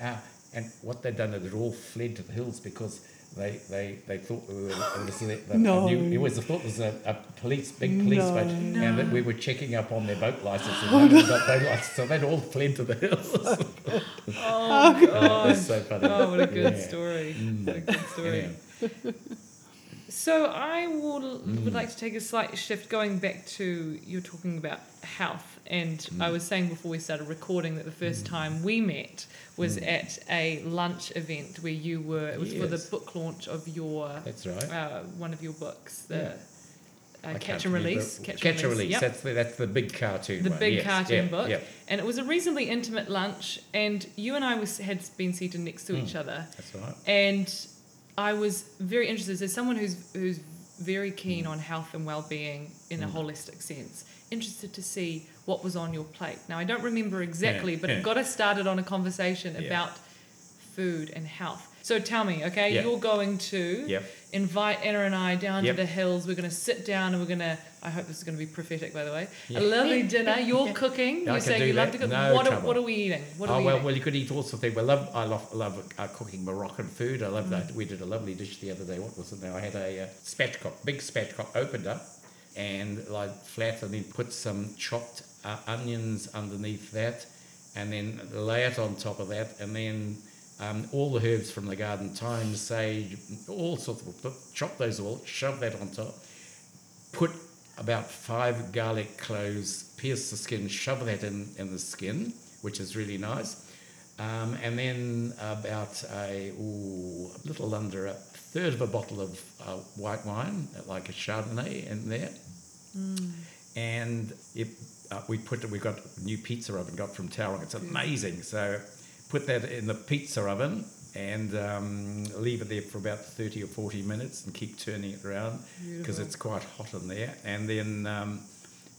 Uh, and what they'd done is they'd all fled to the hills because they they, they thought we were, it was the, the, No. a new, it was they thought it was a, a police big police No. boat and that we were checking up on their boat license and none of them got boat license so they'd all fled to the hills. Oh, Oh, God. it's so funny. Oh, what a good Yeah. story. Mm. What a good story. Yeah. So I will, Mm. would like to take a slight shift going back to you're talking about health and Mm. I was saying before we started recording that the first time we met was Mm. at a lunch event where you were it was for the book launch of your That's right. uh, one of your books the Yeah. uh, Catch and. Release Catch, and Release. yep. That's the that's the big cartoon. the one. big yes. cartoon yeah, book Yeah, and it was a reasonably intimate lunch and you and I was had been seated next to each Mm. other that's right. and I was very interested as someone who's who's very keen on health and well-being in a Mm. holistic sense interested to see what was on your plate now I don't remember exactly Yeah, but yeah. it got us started on a conversation Yeah. about food and health so tell me okay Yeah. you're going to Yep. invite Anna and I down Yep. to the hills we're going to sit down and we're going to I hope this is going to be prophetic by the way Yeah. a lovely dinner you're cooking I you can say do you love that. to cook No what, are, trouble. what are we eating what are oh we well, eating well, you could eat all sorts of things. I love, I love, love uh, cooking Moroccan food. I love Mm. that. We did a lovely dish the other day. What was it now? I had a uh, spatchcock, big spatchcock, opened up and like flat, and then put some chopped uh, onions underneath that, and then lay it on top of that, and then. Um, all the herbs from the garden, thyme, sage, all sorts of chop those all, shove that on top, put about five garlic cloves, pierce the skin, shove that in, in the skin, which is really nice. Um, and then about a, ooh, a little under a third of a bottle of uh, white wine, like a Chardonnay, in there. And if uh, we put, we got a new pizza oven got from Tauranga. It's amazing. So put that in the pizza oven and um, leave it there for about 30 or 40 minutes and keep turning it around because it's quite hot in there. And then um,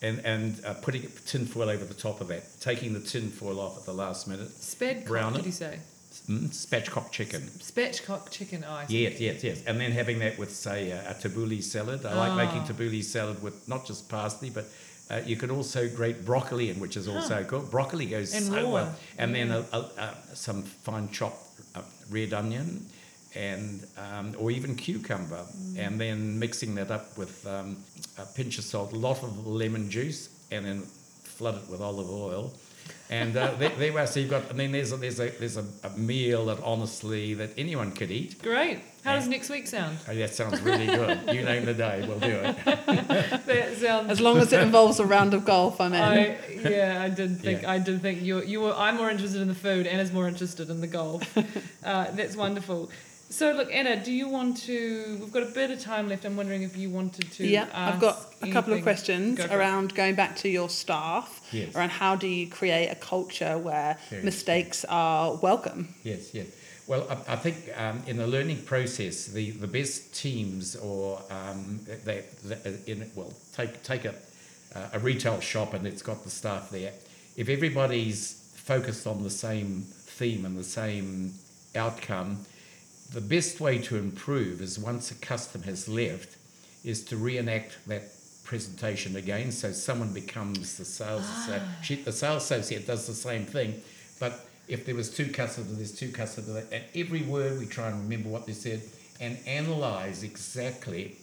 and and uh, putting tin foil over the top of that, taking the tin foil off at the last minute. spatchcock brown did you say Mm, spatchcock chicken. spatchcock chicken ice. Yes, yes, yes. And then having that with, say, a, a tabbouleh salad. I like making Ah. tabbouleh salad with not just parsley, but uh, you can also grate broccoli in, which is also good. Broccoli goes And so raw, well. And then a, a, a, some fine chopped uh, red onion and um, or even cucumber, Mm. and then mixing that up with um, a pinch of salt, a lot of lemon juice, and then flood it with olive oil. And uh, there, there we are. So you've got, I mean, there's a, there's a there's a, a meal that honestly that anyone could eat. Great. How does next week sound? Oh, that sounds really good. You name the day, we'll do it. That sounds. As long as it involves a round of golf, I'm in. I, yeah, I did think Yeah. I did think you you were. I'm more interested in the food. Anna's more interested in the golf. uh, that's wonderful. So look, Anna, do you want to? We've got a bit of time left. I'm wondering if you wanted to. yeah, I've got a couple of questions Go for it. around going back to your staff, Yes. around how do you create a culture where Very mistakes are welcome? Yes, yes. Well, I, I think um, in the learning process, the, the best teams, or um, they, they in well, take take a uh, a retail shop and it's got the staff there. If everybody's focused on the same theme and the same outcome, the best way to improve is once a customer has left, is to reenact that presentation again. So someone becomes the sales ah. associate. The sales associate does the same thing, but if there was two customers, there's two customers, and every word we try and remember what they said and analyze exactly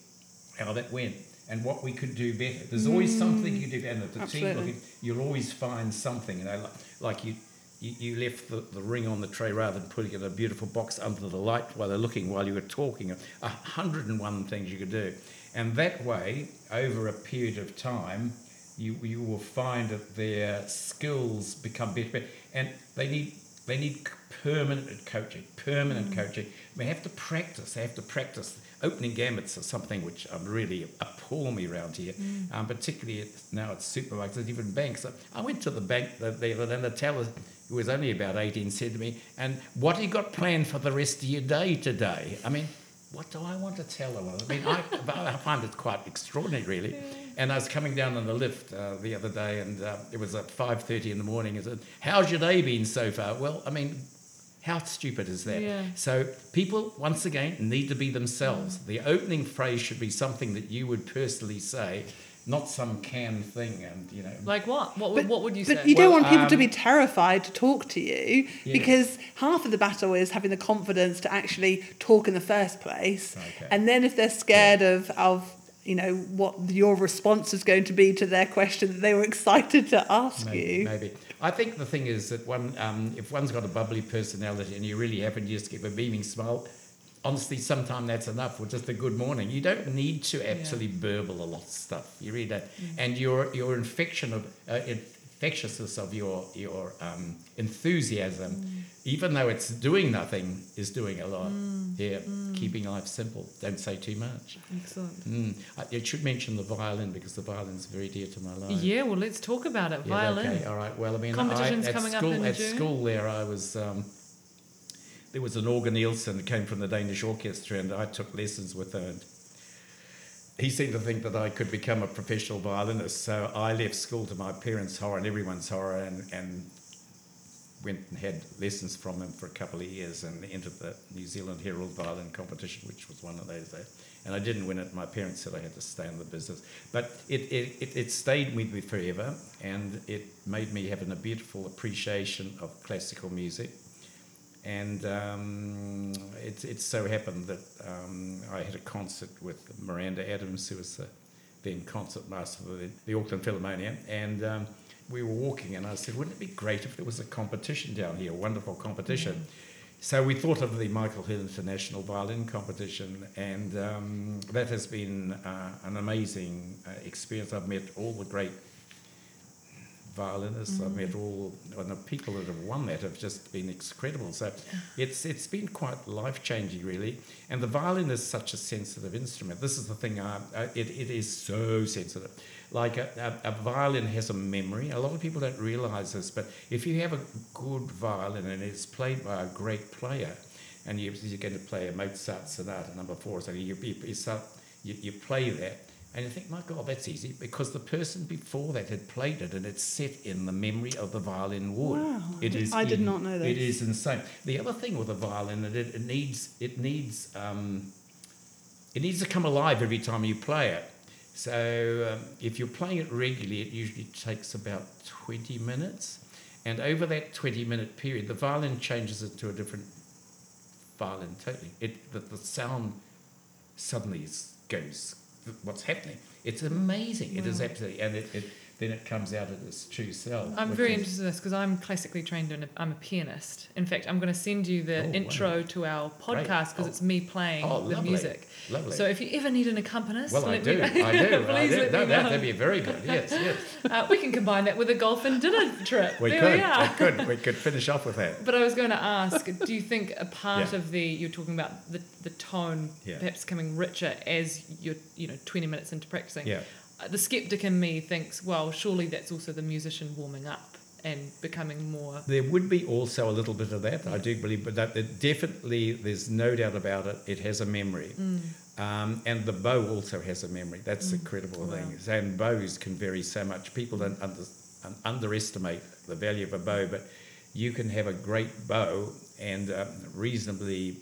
how that went and what we could do better. There's always mm. something you do better. The team Absolutely. looking, you'll always find something. You know, like, like you, you, you left the, the ring on the tray rather than putting it in a beautiful box under the light while they're looking while you were talking. A hundred and one things you could do. And that way, over a period of time, you, you will find that their skills become better. And they need they need permanent coaching, permanent coaching. They have to practice. They have to practice. Opening gambits are something which um, really appall me around here, um, particularly at, now at supermarkets, and even banks. I went to the bank the, the, and the teller, who was only about 18, said to me, and what have you got planned for the rest of your day today? I mean, what do I want to tell her? I mean, I, I find it quite extraordinary, really. and I was coming down on the lift uh, the other day, and uh, it was at five thirty in the morning. I said, "How's your day been so far?" Well, I mean, how stupid is that? Yeah. So people, once again, need to be themselves. The opening phrase should be something that you would personally say, not some canned thing. And you know, Like what? What would, what would you say? but say? you don't Well, want people to um, be terrified to talk to you Yeah. because half of the battle is having the confidence to actually talk in the first place. Okay. And then if they're scared of, of you know what your response is going to be to their question that they were excited to ask Maybe, you. maybe. I think the thing is that one, um, if one's got a bubbly personality and you really happen to just give a beaming smile, honestly, sometimes that's enough. Or just a good morning. You don't need to actually burble a lot of stuff. You really don't. And your your infection of uh, infectiousness of your your um, enthusiasm, even though it's doing nothing, is doing a lot. Yeah, keeping life simple. Don't say too much. Excellent. Mm. I, I should mention the violin because the violin's very dear to my life. Yeah, well, let's talk about it. Yeah, Violin. Okay, all right. Well, I mean, I, at school, at June. school there, I was. Um, there was an Organ Nielsen that came from the Danish Orchestra, and I took lessons with her. And he seemed to think that I could become a professional violinist, so I left school to my parents' horror and everyone's horror, and, and went and had lessons from him for a couple of years, and entered the New Zealand Herald Violin competition, which was one of those days. And I didn't win it. My parents said I had to stay in the business, but it it, it, it stayed with me forever, and it made me have a beautiful appreciation of classical music. And um, it, it so happened that um, I had a concert with Miranda Adams, who was the then concert master for the, the Auckland Philharmonia, and um, we were walking, and I said, "Wouldn't it be great if there was a competition down here, a wonderful competition?" So we thought of the Michael Hill International Violin Competition, and um, that has been uh, an amazing uh, experience. I've met all the great violinists. I've met mm-hmm. all and the people that have won that have just been incredible. So it's it's been quite life changing, really. And the violin is such a sensitive instrument. This is the thing. I, I, it it is so sensitive. Like a, a, a violin has a memory. A lot of people don't realise this, but if you have a good violin and it's played by a great player, and you, you're going to play a Mozart sonata number four, so you you, you, start, you, you play that. And you think, my God, that's easy because the person before that had played it and it's set in the memory of the violin wood. Wow. It is. I did in- not know It this. is insane. The other thing with a violin that it, it needs it needs um, it needs to come alive every time you play it. So um, if you're playing it regularly, it usually takes about 20 minutes. And over that 20 minute period, the violin changes into a different violin totally. It the, the sound suddenly is, goes. What's happening? It's amazing. It is absolutely, and it, it then it comes out of its true self. I'm very is- interested in this because I'm classically trained and I'm a pianist. In fact, I'm going to send you the Oh, wow. intro to our podcast because Oh. it's me playing Oh, the lovely. music. Lovely. So if you ever need an accompanist, Well, I do. me I do. I please do. let No, me that, know. that'd be very good. Yes, yes. Uh, we can combine that with a golf and dinner trip. We there could. we are. We could. We could finish off with that. But I was going to ask, do you think a part Yeah. of the you're talking about the the tone Yeah. perhaps coming richer as you're you know 20 minutes into practicing? Yeah. The skeptic in me thinks, well, surely that's also the musician warming up and becoming more. There would be also a little bit of that, I do believe, but that, that definitely, there's no doubt about it, it has a memory. Mm. Um, and the bow also has a memory. That's the critical Wow. thing. And bows can vary so much. People don't under, un- underestimate the value of a bow, but you can have a great bow and um, reasonably,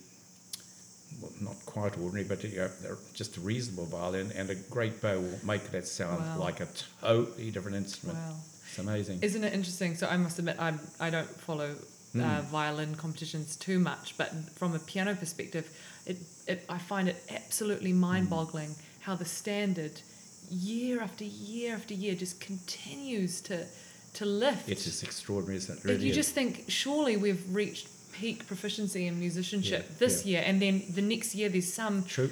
not quite ordinary, but you know, just a reasonable violin, and a great bow will make that sound Wow. like a totally different instrument. Wow. It's amazing. Isn't it interesting? So I must admit, I I don't follow uh, Mm. violin competitions too much, but from a piano perspective, it, it I find it absolutely Mm. mind-boggling how the standard, year after year after year, just continues to to lift. It's just extraordinary, isn't it? Really you is. just think surely we've reached peak proficiency in musicianship Yeah, this yeah. year, and then the next year there's some True.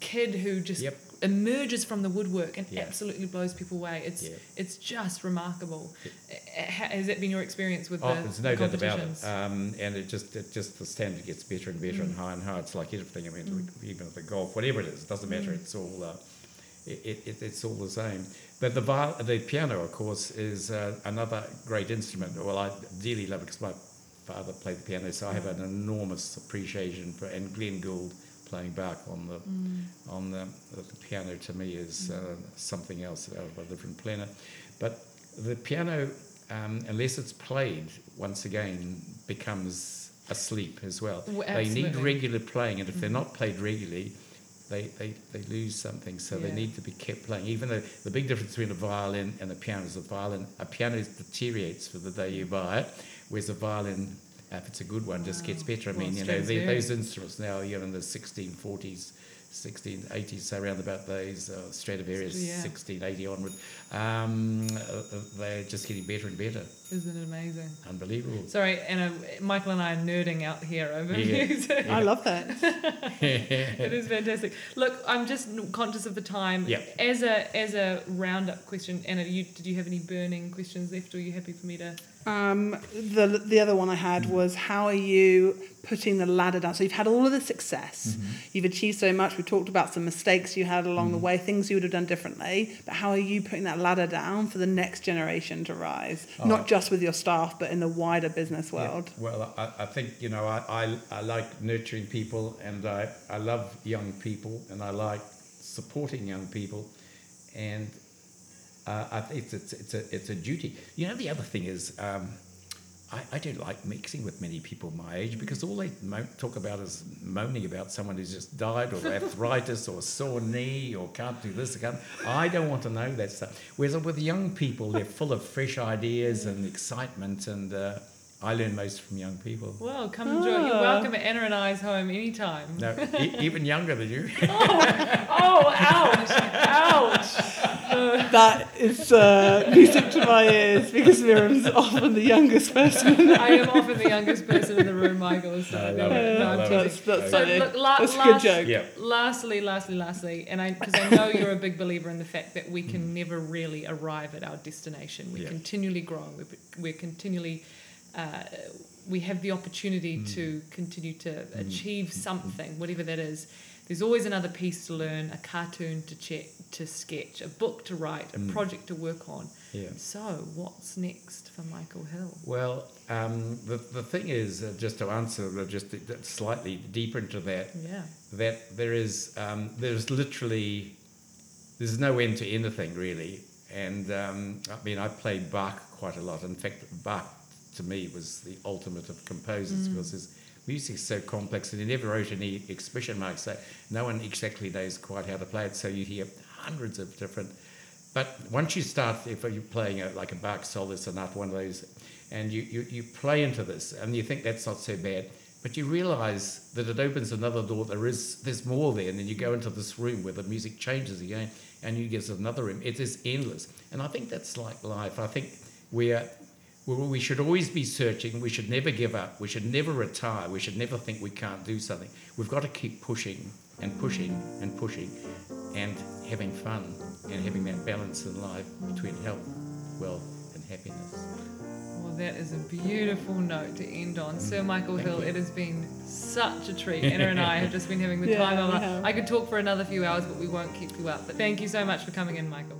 kid who just Yep. emerges from the woodwork and Yeah. absolutely blows people away. It's it's just remarkable. Uh, Has that been your experience with Oh, the, there's no doubt about it. Um, and it just, it just the standard gets better and better Mm. and higher and higher. It's like everything. I mean, even the golf, whatever it is, it doesn't matter. Mm. It's all, uh, it, it, it, it's all the same. But the viol- the piano, of course, is uh, another great instrument. Well, I dearly love it because my father played the piano, so I have an enormous appreciation for. And Glenn Gould playing Bach on the on the, the piano to me is uh, something else out of a different planet. But the piano, um, unless it's played, once again becomes asleep as well. Well, they need regular playing, and if they're not played regularly, they, they, they lose something. So they need to be kept playing. Even though the big difference between a violin and a piano is a violin, a piano deteriorates for the day you buy it, whereas a violin, if it's a good one, just gets better. I Well, mean, you know, the, those instruments now, you know, in the 1640s, 1680s, so around about those, uh, Stradivarius, Yeah. 1680 onward, um, uh, uh, they're just getting better and better. Isn't it amazing? Unbelievable. Sorry, Anna, Michael and I are nerding out here over Yeah. music. I love that. it is fantastic. Look, I'm just conscious of the time. Yep. As a as a roundup question, Anna, you, did you have any burning questions left, or are you happy for me to? Um, the the other one I had mm-hmm. was how are you putting the ladder down? So you've had all of the success, mm-hmm. you've achieved so much. We talked about some mistakes you had along the mm-hmm. way, things you would have done differently. But how are you putting that ladder down for the next generation to rise? Oh, Not just with your staff, but in the wider business world. Yeah. Well, I, I think, you know, I, I, I like nurturing people and I, I love young people and I like supporting young people. And uh, I think it's, it's, it's, a, it's a duty. You know, the other thing is, um, I, I don't like mixing with many people my age because all they mo- talk about is moaning about someone who's just died or arthritis or sore knee or can't do this. Can't. I don't want to know that stuff. Whereas with young people, they're full of fresh ideas and excitement, and uh, I learn most from young people. Well, come and join. You're Ah. welcome at Anna and I's home anytime. No, e- even younger than you. Oh, ouch! ouch! That is uh, music to my ears because Miriam's often the youngest person. I am often the youngest person in the room, Michael. So I love it. no, I I'm love teasing. that's that's So look, la- that's a last, good joke. yeah. Lastly, lastly, lastly, and I because I know you're a big believer in the fact that we can never really arrive at our destination. We're Yeah. continually growing. We're, we're continually. Uh, we have the opportunity to continue to achieve something, whatever that is. There's always another piece to learn, a cartoon to check, to sketch, a book to write, a project to work on. Yeah. So, what's next for Michael Hill? Well, um, the, the thing is, uh, just to answer uh, just slightly deeper into that, Yeah. that there is um, there's literally there's no end to anything really and um, I mean I played Bach quite a lot in fact Bach to me was the ultimate of composers mm. because his music is so complex and he never wrote any expression marks so no one exactly knows quite how to play it so you hear hundreds of different but once you start if you're playing a, like a Bach solo sonata one of those and you, you, you play into this and you think that's not so bad but you realize that it opens another door there is there's more there and then you go into this room where the music changes again and you get another room. It is endless and i think that's like life. I think we're we we should always be searching we should never give up we should never retire we should never think we can't do something we've got to keep pushing and pushing and pushing and having fun and having that balance in life between health wealth and happiness Well, that is a beautiful note to end on. Mm, Sir Michael Thank Hill, you. it has been such a treat. Anna and I have just been having the Yeah, time of our have. I could talk for another few hours, but we won't keep you up. But thank you so much for coming in, Michael.